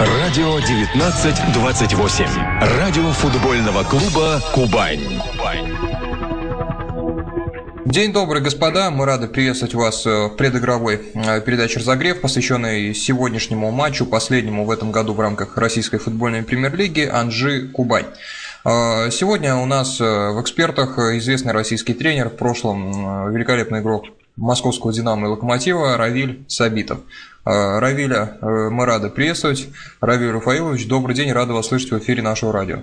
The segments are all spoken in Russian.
Радио 1928. Радио футбольного клуба «Кубань». День добрый, господа. Мы рады приветствовать вас э, в предыгровой э, передаче «Разогрев», посвященной сегодняшнему матчу, последнему в этом году в рамках российской футбольной премьер-лиги «Анжи-Кубань». Э, сегодня у нас в экспертах известный российский тренер, в прошлом великолепный игрок московского «Динамо» и «Локомотива» Равиль Сабитов. Равиля мы рады приветствовать. Равиль Рафаилович, добрый день, рада вас слышать в эфире нашего радио.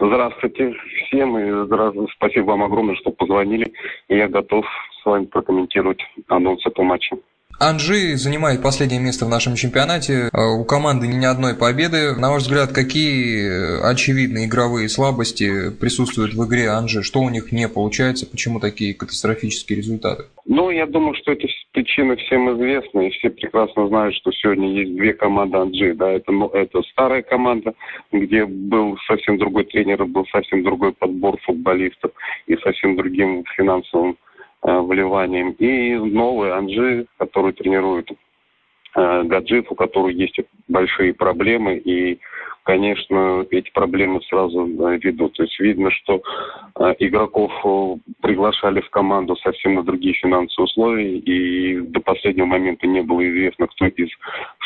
Здравствуйте всем и спасибо вам огромное, что позвонили. Я готов с вами прокомментировать анонс этого матча. Анжи занимает последнее место в нашем чемпионате. Э, у команды ни одной победы. На ваш взгляд, какие очевидные игровые слабости присутствуют в игре Анжи? Что у них не получается? Почему такие катастрофические результаты? Ну, я думаю, что эти причины всем известны. И все прекрасно знают, что сегодня есть две команды Анжи. Да, это, ну, это старая команда, где был совсем другой тренер, был совсем другой подбор футболистов и совсем другим финансовым Э, вливанием. И новый Анжи, который тренирует э, Гаджиев, у которого есть большие проблемы. И, конечно, эти проблемы сразу ведут. То есть видно, что э, игроков приглашали в команду совсем на другие финансовые условия. И до последнего момента не было известно, кто из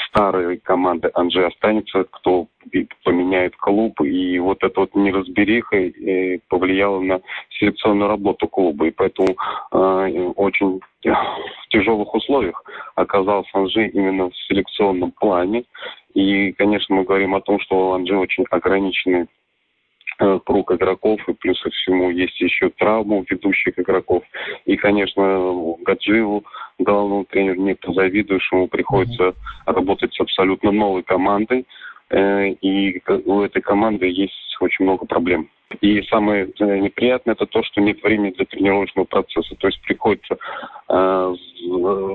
старой команды Анжи останется, кто поменяет клуб. И вот эта вот неразбериха э, повлияла на селекционную работу клуба. И поэтому э, очень тяжелых условиях оказался Анжи именно в селекционном плане. И, конечно, мы говорим о том, что у Анжи очень ограниченный э, круг игроков, и плюс ко всему есть еще травму ведущих игроков. И, конечно, Гаджиеву, главному тренеру, не позавидуешь, ему приходится работать с абсолютно новой командой, Э, и у этой команды есть очень много проблем. И самое э, неприятное это то, что нет времени для тренировочного процесса. То есть приходится, э,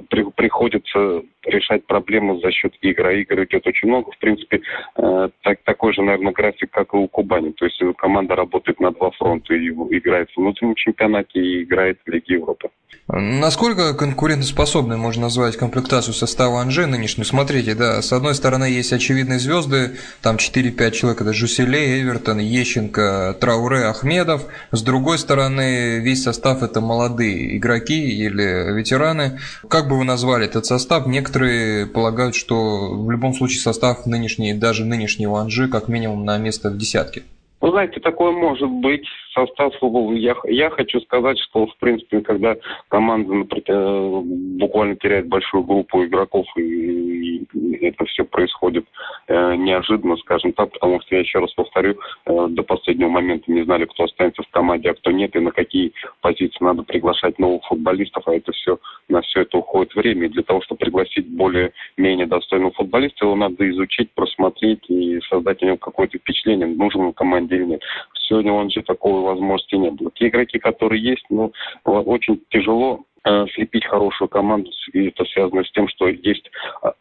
при, приходится решать проблемы за счет игр. А игр идет очень много. В принципе, э, так, такой же, наверное, график, как и у Кубани. То есть команда работает на два фронта. И играет в внутреннем чемпионате и играет в Лиге Европы. Насколько конкурентоспособной можно назвать комплектацию состава Анжи нынешнюю? Смотрите, да, с одной стороны есть очевидные звезды, там 4-5 человек, это Жуселей, Эвертон, Ещенко, Трауре, Ахмедов. С другой стороны, весь состав это молодые игроки или ветераны. Как бы вы назвали этот состав? Некоторые полагают, что в любом случае состав нынешний, даже нынешнего Анжи, как минимум на место в десятке. Вы знаете, такое может быть состав я, я хочу сказать, что, в принципе, когда команда например, э, буквально теряет большую группу игроков, и, и это все происходит э, неожиданно, скажем так, потому что, я еще раз повторю, э, до последнего момента не знали, кто останется в команде, а кто нет, и на какие позиции надо приглашать новых футболистов, а это все, на все это уходит время. И для того, чтобы пригласить более-менее достойного футболиста, его надо изучить, просмотреть и создать о нем какое-то впечатление, нужен команде нет. Сегодня он же такого возможности не было. Те игроки, которые есть, ну, очень тяжело э, слепить хорошую команду, и это связано с тем, что есть а,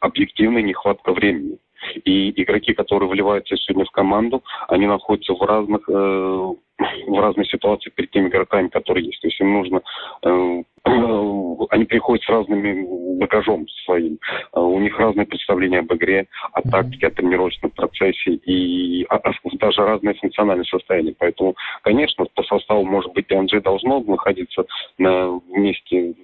объективная нехватка времени. И игроки, которые вливаются сегодня в команду, они находятся в разных, э, в разной ситуации перед теми игроками, которые есть. То есть им нужно э, они приходят с разным багажом своим. А у них разные представления об игре, о тактике, о тренировочном процессе и даже разное функциональное состояние. Поэтому, конечно, по составу, может быть, Анджей должно находиться на месте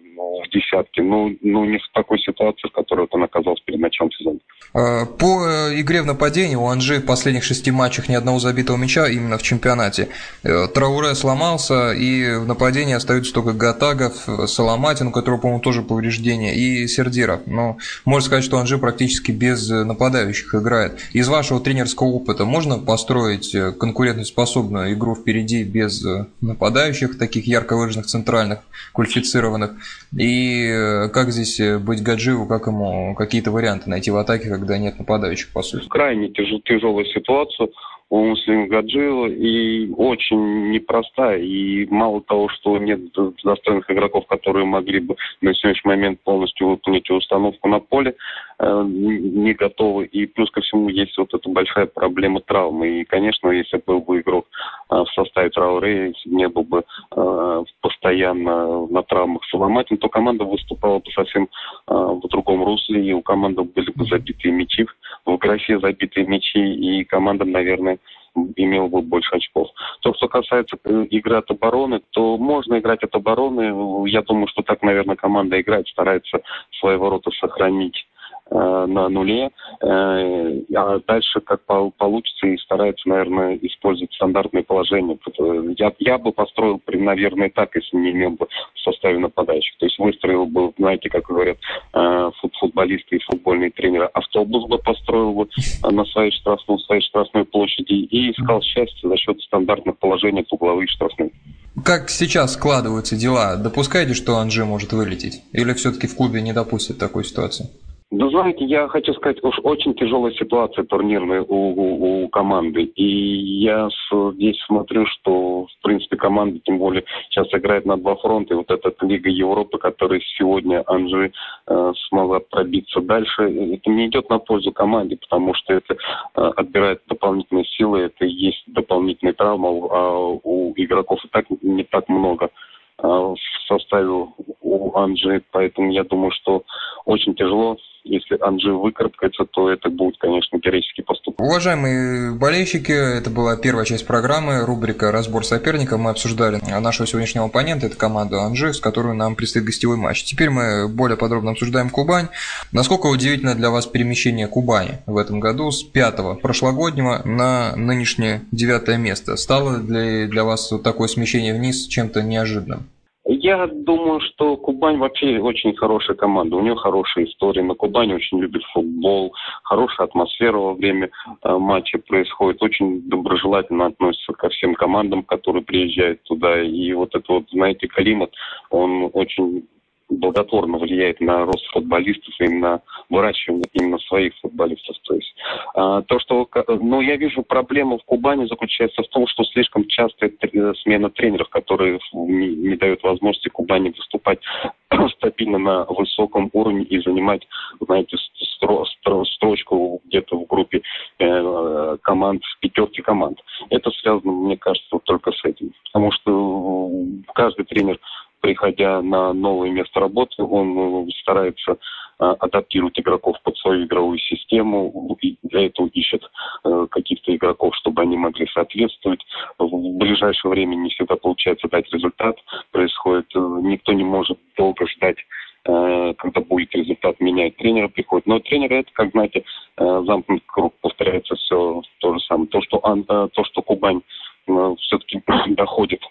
в десятке, но, но не в такой ситуации, в которой он оказался перед началом сезона. По э, игре в нападении у Анжи в последних шести матчах ни одного забитого мяча именно в чемпионате. Э, Трауре сломался, и в нападении остаются только Гатагов, Соломатин, у которого, по-моему, тоже повреждения, и Сердиров. Но можно сказать, что Анжи практически без нападающих играет. Из вашего тренерского опыта можно построить э, конкурентоспособную игру впереди без нападающих, таких ярко выраженных центральных, квалифицированных? И э, как здесь э, быть Гаджиеву, как ему какие-то варианты найти в атаке, когда нет нападающих, по сути? Крайне тяж- тяжелая ситуация у Муслима Гаджиева и очень непростая. И мало того, что нет достойных игроков, которые могли бы на сегодняшний момент полностью выполнить установку на поле, э, не готовы. И плюс ко всему есть вот эта большая проблема травмы. И, конечно, если был бы игрок э, в составе Трауре, если не был бы э, постоянно на травмах Соломатин, то команда выступала бы совсем в другом русле, и у команды были бы забитые мячи в графе забитые мячи, и команда, наверное, имела бы больше очков. То, что касается э, игры от обороны, то можно играть от обороны. Я думаю, что так, наверное, команда играет, старается свои ворота сохранить на нуле, э, а дальше как получится и старается, наверное, использовать стандартные положения. Я, я бы построил, наверное, так, если не имел бы в составе нападающих. То есть выстроил бы, знаете, как говорят э, футболисты и футбольные тренеры, автобус бы построил бы на своей штрафной, своей штрафной площади и искал счастье за счет стандартных положений угловых штрафных. Как сейчас складываются дела? Допускаете, что Анжи может вылететь? Или все-таки в клубе не допустят такой ситуации? Ну, знаете, я хочу сказать, уж очень тяжелая ситуация турнирная у, у, у команды. И я с, здесь смотрю, что, в принципе, команда, тем более, сейчас играет на два фронта. И вот эта Лига Европы, которая сегодня Анжи э, смогла пробиться дальше, это не идет на пользу команде, потому что это э, отбирает дополнительные силы, это есть дополнительные травмы, а у игроков и так не так много э, в составе у Анжи. Поэтому я думаю, что очень тяжело если Анжи выкарабкается, то это будет, конечно, героический поступок. Уважаемые болельщики, это была первая часть программы, рубрика «Разбор соперника». Мы обсуждали нашего сегодняшнего оппонента, это команду Анжи, с которой нам предстоит гостевой матч. Теперь мы более подробно обсуждаем Кубань. Насколько удивительно для вас перемещение Кубани в этом году с пятого прошлогоднего на нынешнее девятое место? Стало для, для вас такое смещение вниз чем-то неожиданным? Я думаю, что Кубань вообще очень хорошая команда. У нее хорошая история. На Кубани очень любит футбол, хорошая атмосфера во время э, матча происходит. Очень доброжелательно относится ко всем командам, которые приезжают туда. И вот это вот, знаете, климат, он очень благотворно влияет на рост футболистов и на выращивание именно своих футболистов. То есть а, то, что, ну, я вижу проблему в Кубани заключается в том, что слишком частая смена тренеров, которые не, не дают возможности Кубани выступать стабильно на высоком уровне и занимать, знаете, стро, стро, строчку где-то в группе э, команд, пятерке команд. Это связано, мне кажется, только с этим. Потому что каждый тренер приходя на новое место работы, он э, старается э, адаптировать игроков под свою игровую систему и для этого ищет э, каких-то игроков, чтобы они могли соответствовать. В ближайшее время не всегда получается дать результат. Происходит, никто не может долго ждать когда будет результат, менять тренера приходит. Но тренер это, как знаете, замкнутый круг, повторяется все то же самое. То, что, то, что Кубань все-таки доходит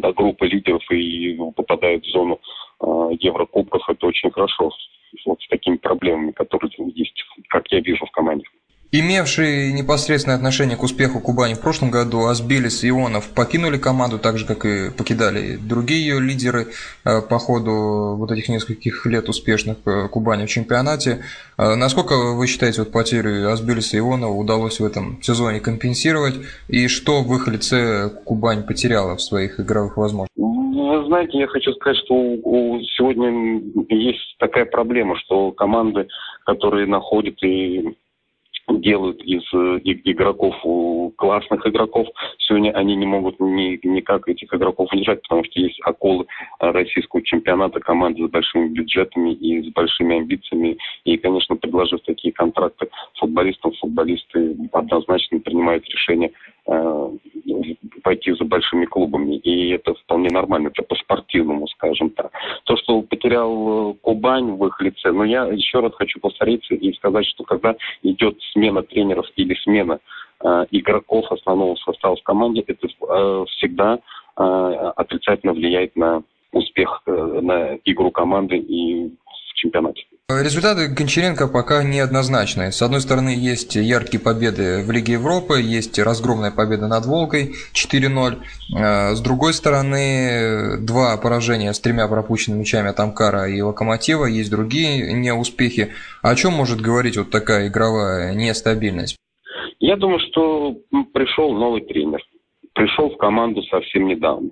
до группы лидеров и попадает в зону э, Еврокубков, это очень хорошо. Вот с такими проблемами, которые есть, как я вижу в команде. Имевшие непосредственное отношение к успеху Кубани в прошлом году, Асбилис и Ионов покинули команду так же, как и покидали другие ее лидеры э, по ходу вот этих нескольких лет успешных э, Кубани в чемпионате. Э, насколько вы считаете, вот потерю Асбилиса и Ионова удалось в этом сезоне компенсировать? И что в их лице Кубань потеряла в своих игровых возможностях? Вы знаете, я хочу сказать, что сегодня есть такая проблема, что команды, которые находят и делают из э, игроков классных игроков. Сегодня они не могут ни, никак этих игроков удержать, потому что есть околы э, российского чемпионата, команды с большими бюджетами и с большими амбициями. И, конечно, предложив такие контракты футболистам, футболисты однозначно принимают решение э, пойти за большими клубами. И это вполне нормально, это по-спортивному, скажем так. То, что потерял Кубань в их лице, но я еще раз хочу повториться и сказать, что когда идет смена тренеров или смена э, игроков основного состава в команде, это э, всегда э, отрицательно влияет на успех, э, на игру команды и в чемпионате. Результаты Гончаренко пока неоднозначные. С одной стороны, есть яркие победы в Лиге Европы, есть разгромная победа над Волгой 4-0. Э, с другой стороны, два поражения с тремя пропущенными мячами от Амкара и Локомотива, есть другие неуспехи. О чем может говорить вот такая игровая нестабильность? Я думаю, что пришел новый тренер. Пришел в команду совсем недавно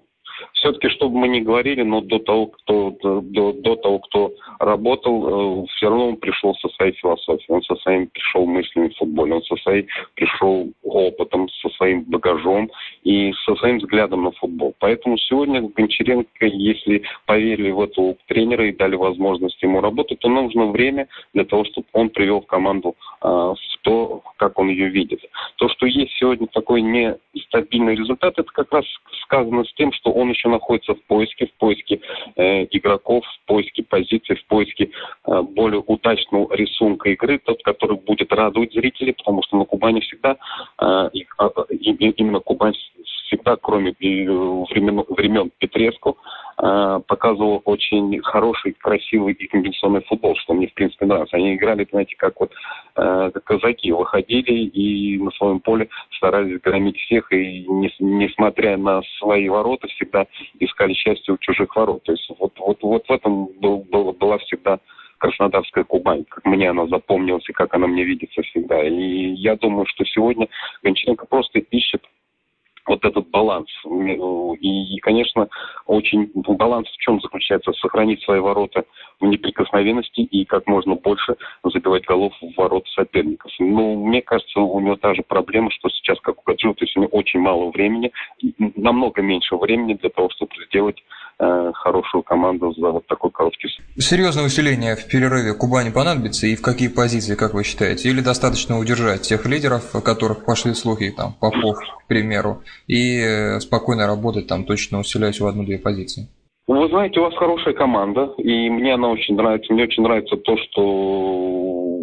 все-таки, чтобы мы не говорили, но до того, кто, до, до того, кто работал, э, все равно он пришел со своей философией, он со своим пришел мыслями в футболе, он со своей пришел опытом, со своим багажом и со своим взглядом на футбол. Поэтому сегодня Гончаренко, если поверили в этого тренера и дали возможность ему работать, то нужно время для того, чтобы он привел команду э, в то, как он ее видит. То, что есть сегодня такой нестабильный результат, это как раз сказано с тем, что он еще находится в поиске, в поиске э, игроков, в поиске позиций, в поиске э, более удачного рисунка игры, тот, который будет радовать зрителей, потому что на Кубани всегда, э, и, именно Кубань всегда, кроме времен, времен Петреску, э, показывал очень хороший, красивый и комбинационный футбол, что мне, в принципе, нравится. Они играли, знаете, как вот э, казаки, выходили и на своем поле старались громить всех, и не, несмотря на свои ворота, всегда искали счастье у чужих ворот. То есть вот, вот, вот в этом был, был, была всегда Краснодарская Кубань, как мне она запомнилась и как она мне видится всегда. И я думаю, что сегодня Гончаренко просто ищет вот этот баланс. И, конечно, очень баланс в чем заключается? Сохранить свои ворота в неприкосновенности и как можно больше забивать голов в ворота соперников. Ну, мне кажется, у него та же проблема, что сейчас, как у Гаджио, то есть у него очень мало времени, намного меньше времени для того, чтобы сделать хорошую команду за вот такой короткий срок. Серьезное усиление в перерыве Кубани понадобится и в какие позиции, как вы считаете? Или достаточно удержать тех лидеров, о которых пошли слухи, там, Попов, к примеру, и э, спокойно работать там, точно усиляясь в одну-две позиции? Ну, вы знаете, у вас хорошая команда, и мне она очень нравится. Мне очень нравится то, что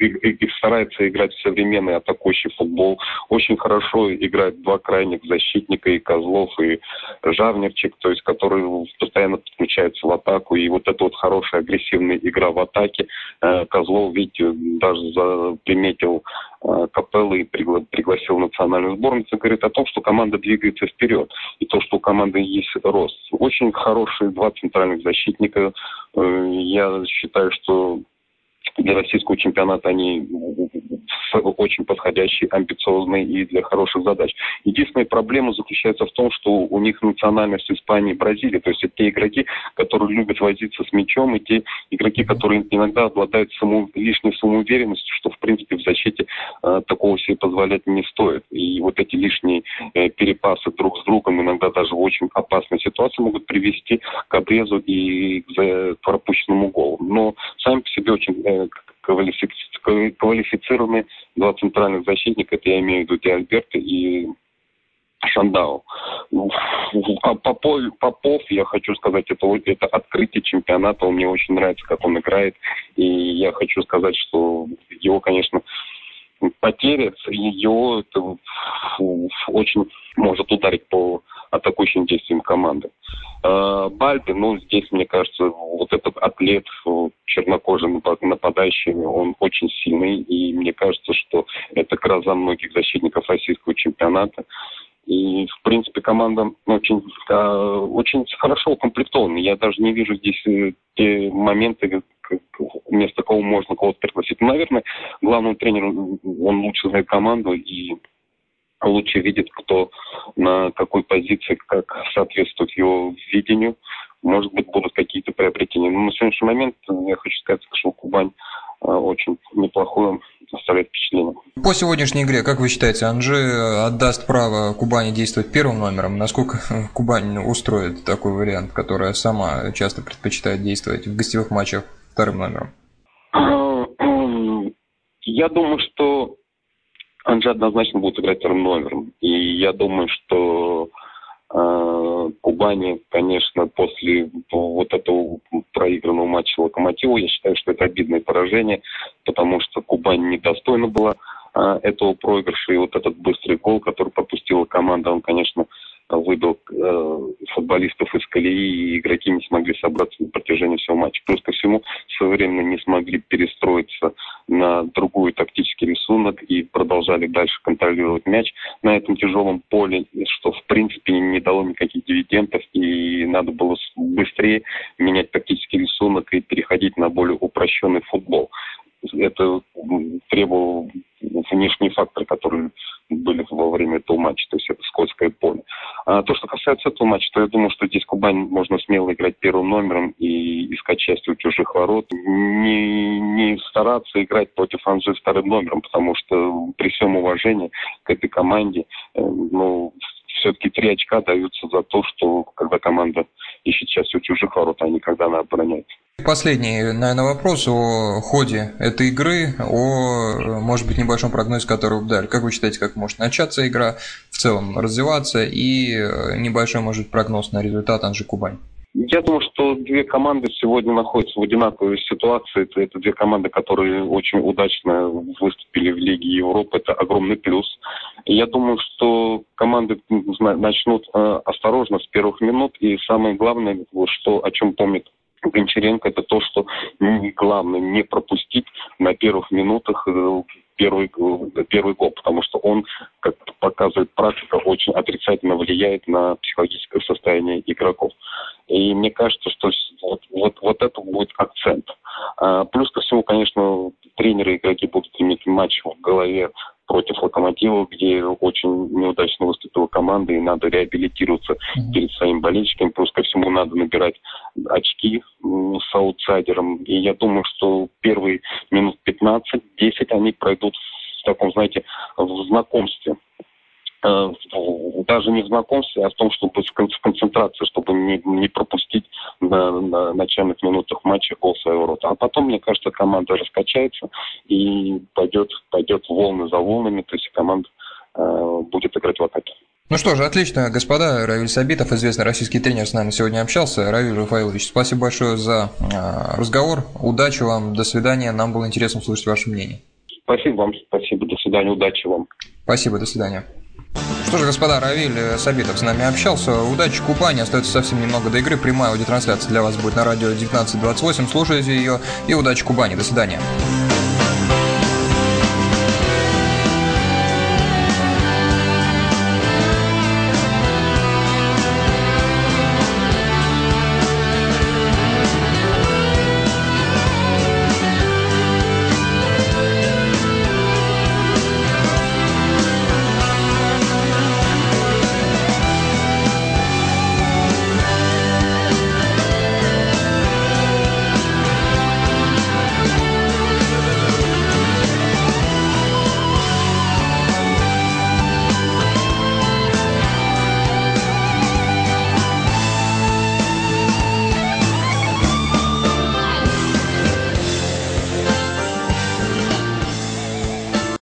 их старается играть в современный атакующий футбол. Очень хорошо играют два крайних защитника, и Козлов, и Жавнерчик, то есть которые постоянно подключаются в атаку. И вот эта вот хорошая агрессивная игра в атаке. Э, Козлов, видите, даже приметил Э, Капеллы и пригласил национальную сборную, говорит о том, что команда двигается вперед. И то, что у команды есть рост. Очень хорошие два центральных защитника. Э, я считаю, что для российского чемпионата они очень подходящие, амбициозные и для хороших задач. Единственная проблема заключается в том, что у них национальность Испании и Бразилии. То есть это те игроки, которые любят возиться с мячом, и те игроки, которые иногда обладают само, лишней самоуверенностью, что в принципе в защите э, такого себе позволять не стоит. И вот эти лишние э, перепасы друг с другом иногда даже в очень опасной ситуации могут привести к обрезу и к пропущенному голу. Но сами по себе очень квалифицированы два центральных защитника, это я имею в виду Ди Альберто и Шандау. А Попов, Попов, я хочу сказать, это, это открытие чемпионата, он мне очень нравится, как он играет, и я хочу сказать, что его, конечно, потеря, его это очень может ударить по атакующим действиям команды. А, Бальби, ну, здесь, мне кажется, вот этот атлет, чернокожий нападающий, он очень сильный, и мне кажется, что это гроза многих защитников российского чемпионата. И, в принципе, команда очень, очень хорошо укомплектована. Я даже не вижу здесь э, те моменты, вместо кого можно кого-то пригласить. Ну, наверное, главный тренер, он лучше знает команду, и лучше видит, кто на какой позиции, как соответствует его видению. Может быть, будут какие-то приобретения. Но на сегодняшний момент я хочу сказать, что Кубань э, очень неплохое оставляет впечатление. По сегодняшней игре, как вы считаете, Анжи отдаст право Кубани действовать первым номером? Насколько Кубань устроит такой вариант, которая сама часто предпочитает действовать в гостевых матчах вторым номером? Я думаю, что Анжи однозначно будет играть вторым номером. И я думаю, что э, Кубани, конечно, после вот этого проигранного матча Локомотива, я считаю, что это обидное поражение, потому что Кубань недостойна была э, этого проигрыша. И вот этот быстрый гол, который пропустила команда, он, конечно, выбил э, футболистов из колеи, и игроки не смогли собраться на протяжении всего матча. Плюс ко всему, своевременно не смогли перестроиться на другой тактический рисунок и продолжали дальше контролировать мяч на этом тяжелом поле, что, в принципе, не дало никаких дивидендов, и надо было быстрее менять тактический рисунок и переходить на более упрощенный футбол. Это требовало внешние факторы, которые были во время этого матча, то есть это скользкое поле. А то, что касается этого матча, то я думаю, что здесь Кубань можно смело играть первым номером и искать счастье у чужих ворот. Не, не стараться играть против Анжи вторым номером, потому что при всем уважении к этой команде, э, ну, все-таки три очка даются за то, что когда команда ищет счастье у чужих ворот, а не когда она обороняется. Последний, наверное, вопрос о ходе этой игры, о, может быть, небольшом прогнозе, который вы дали. Как вы считаете, как может начаться игра, в целом развиваться, и э, небольшой, может прогноз на результат Анжи Кубань? Я думаю, что две команды сегодня находятся в одинаковой ситуации. Это, это две команды, которые очень удачно выступили в Лиге Европы. Это огромный плюс. Я думаю, что команды начнут э, осторожно с первых минут. И самое главное, что, о чем помнит Гончаренко, это то, что главное не пропустить на первых минутах э, первый, э, первый гол, потому что он, как показывает практика, очень отрицательно влияет на психологическое состояние игроков. И мне кажется, что вот, вот, вот это будет акцент. А, плюс ко всему, конечно, тренеры и игроки будут иметь матч в голове против Локомотива, где очень неудачно выступила команда, и надо реабилитироваться mm-hmm. перед своим болельщиками. Надо набирать очки с аутсайдером. И я думаю, что первые минут 15-10 они пройдут в таком, знаете, в знакомстве Э, даже не в знакомстве, а в том, чтобы в концентрации, чтобы не, не пропустить на, на начальных минутах матча гол своего рота. А потом, мне кажется, команда раскачается и пойдет, пойдет волны за волнами, то есть команда э, будет играть в атаке. Ну что же, отлично, господа. Равиль Сабитов, известный российский тренер, с нами сегодня общался. Равиль Рафаилович, спасибо большое за э, разговор. Удачи вам, до свидания. Нам было интересно услышать ваше мнение. Спасибо вам, спасибо, до свидания, удачи вам. Спасибо, до свидания. Что ж, господа, Равиль Сабитов с нами общался. Удачи Кубани, остается совсем немного до игры. Прямая аудиотрансляция для вас будет на радио 1928. Слушайте ее и удачи Кубани. До свидания.